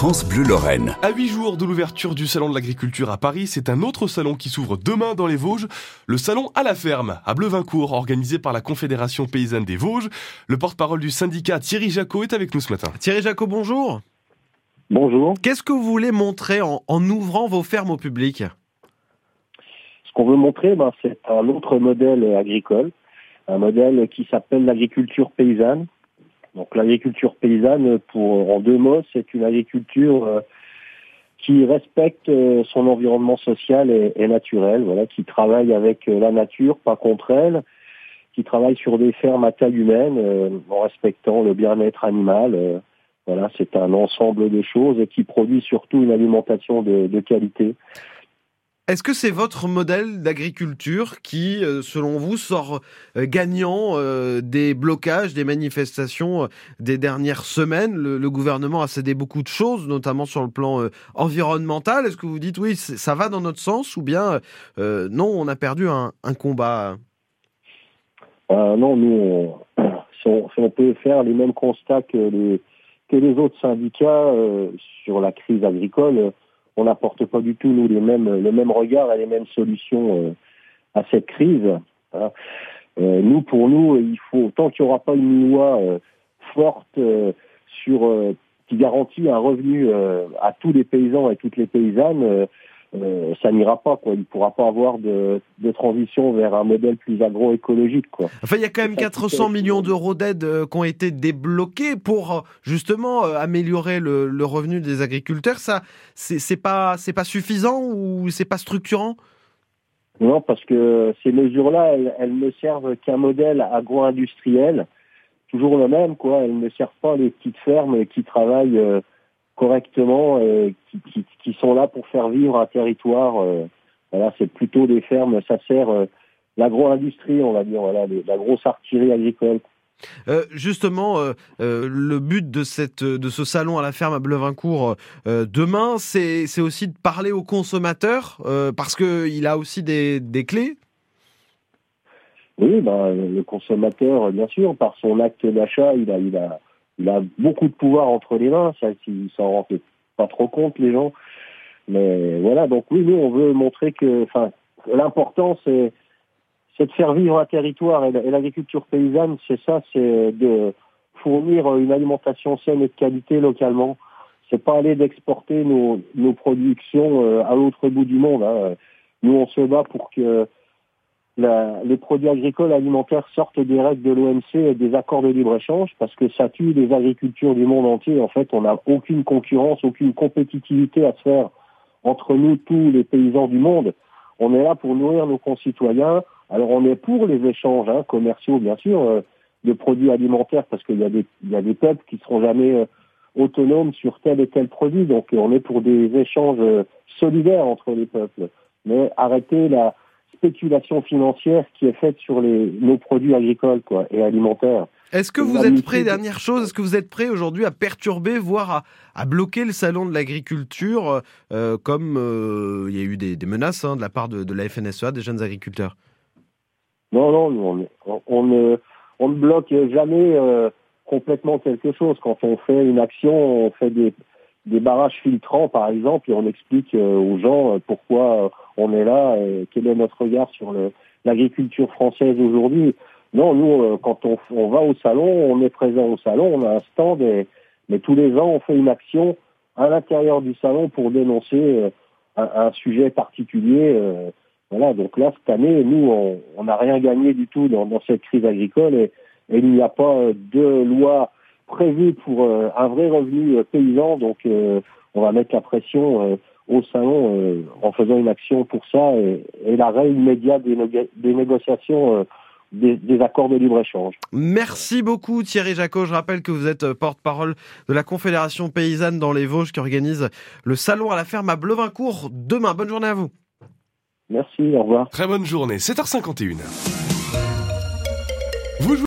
France Bleu Lorraine. À huit jours de l'ouverture du Salon de l'Agriculture à Paris, c'est un autre salon qui s'ouvre demain dans les Vosges, le Salon à la ferme, à Bleuvincourt, organisé par la Confédération Paysanne des Vosges. Le porte-parole du syndicat Thierry Jacot est avec nous ce matin. Thierry Jacot, bonjour. Bonjour. Qu'est-ce que vous voulez montrer en, en ouvrant vos fermes au public? Ce qu'on veut montrer, ben, c'est un autre modèle agricole, un modèle qui s'appelle l'agriculture paysanne. Donc l'agriculture paysanne, pour en deux mots, c'est une agriculture euh, qui respecte euh, son environnement social et, et, naturel, voilà, qui travaille avec euh, la nature, pas contre elle, qui travaille sur des fermes à taille humaine, en respectant le bien-être animal. voilà, c'est un ensemble de choses et qui produit surtout une alimentation de, de qualité. Est-ce que c'est votre modèle d'agriculture qui, euh, selon vous, sort euh, gagnant euh, des blocages, des manifestations des dernières semaines? Le, gouvernement a cédé beaucoup de choses, notamment sur le plan environnemental. Est-ce que vous dites oui, ça va dans notre sens ou bien non, on a perdu un, combat? Non, nous, on, si, on, peut faire les mêmes constats que les autres syndicats sur la crise agricole on n'apporte pas du tout nous les mêmes le même regard et les mêmes solutions euh, à cette crise. Hein. Euh, nous, pour nous, il faut tant qu'il n'y aura pas une loi euh, forte sur qui garantit un revenu à tous les paysans et toutes les paysannes, euh, ça n'ira pas. Quoi. Il ne pourra pas avoir de, de, transition vers un modèle plus agroécologique. Quoi. Enfin, il y a quand même 400 millions d'euros d'aide euh, qui ont été débloqués pour euh, justement améliorer le, le revenu des agriculteurs. Ça, c'est pas, c'est pas suffisant ou c'est pas structurant? Non, parce que ces mesures-là, elles, elles ne servent qu'un modèle agro-industriel, toujours le même. Quoi. Elles ne servent pas les petites fermes qui travaillent correctement et qui, qui, qui, sont là pour faire vivre un territoire. Euh, voilà, c'est plutôt des fermes, ça sert euh, l'agro-industrie, on va dire, voilà, la grosse artillerie agricole. Euh, justement, euh, euh, le but de, cette, de ce salon à la ferme à Bleuvincourt euh, demain, c'est aussi de parler aux consommateurs parce qu'il a aussi des, des clés? Oui, ben, le consommateur, bien sûr, par son acte d'achat, il a, il a, il a beaucoup de pouvoir entre les mains, ça, ils s'en rendent pas trop compte, les gens. Mais voilà, donc oui, nous, on veut montrer que, enfin, l'important, c'est, c'est de faire vivre un territoire et l'agriculture paysanne, c'est ça, c'est de fournir une alimentation saine et de qualité localement. C'est pas aller d'exporter nos, nos productions euh, à l'autre bout du monde. Hein. Nous, on se bat pour que la, les produits agricoles alimentaires sortent des règles de l'OMC et des accords de libre-échange parce que ça tue les agricultures du monde entier. En fait, on n'a aucune concurrence, aucune compétitivité à se faire entre nous, tous les paysans du monde. On est là pour nourrir nos concitoyens. Alors, on est pour les échanges hein, commerciaux, bien sûr, euh, de produits alimentaires parce qu'il y, a des, il y a des peuples qui seront jamais euh, autonomes sur tel et tel produit. Donc, on est pour des échanges euh, solidaires entre les peuples. Mais arrêter la spéculation financière qui est faite sur les, nos produits agricoles quoi, et alimentaires. Est-ce que vous êtes prêt, dernière chose, est-ce que vous êtes prêt aujourd'hui à perturber, voire à, à, bloquer le salon de l'agriculture, euh, comme euh, il y a eu des, des menaces hein, de la part de, de, la FNSEA, des jeunes agriculteurs? Non, non, on, on, ne, on ne bloque jamais euh, complètement quelque chose. Quand on fait une action, on fait des, des barrages filtrants, par exemple, et on explique euh, aux gens euh, pourquoi euh, on est là et quel est notre regard sur l'agriculture française aujourd'hui. Non, nous, quand on, va au salon, on est présent au salon, on a un stand, et, mais tous les ans, on fait une action à l'intérieur du salon pour dénoncer un, sujet particulier. voilà, donc là, cette année, nous, on n'a rien gagné du tout dans, cette crise agricole et il n'y a pas de loi prévu pour euh, un vrai revenu euh, paysan. Donc, euh, on va mettre la pression au salon en faisant une action pour ça et, et l'arrêt immédiat des, des négociations. Des, des, accords de libre-échange. Merci beaucoup Thierry Jacot. Je rappelle que vous êtes porte-parole de la Confédération paysanne dans les Vosges qui organise le salon à la ferme à Bleuvincourt demain. Bonne journée à vous. Merci, au revoir. Très bonne journée, 7h51.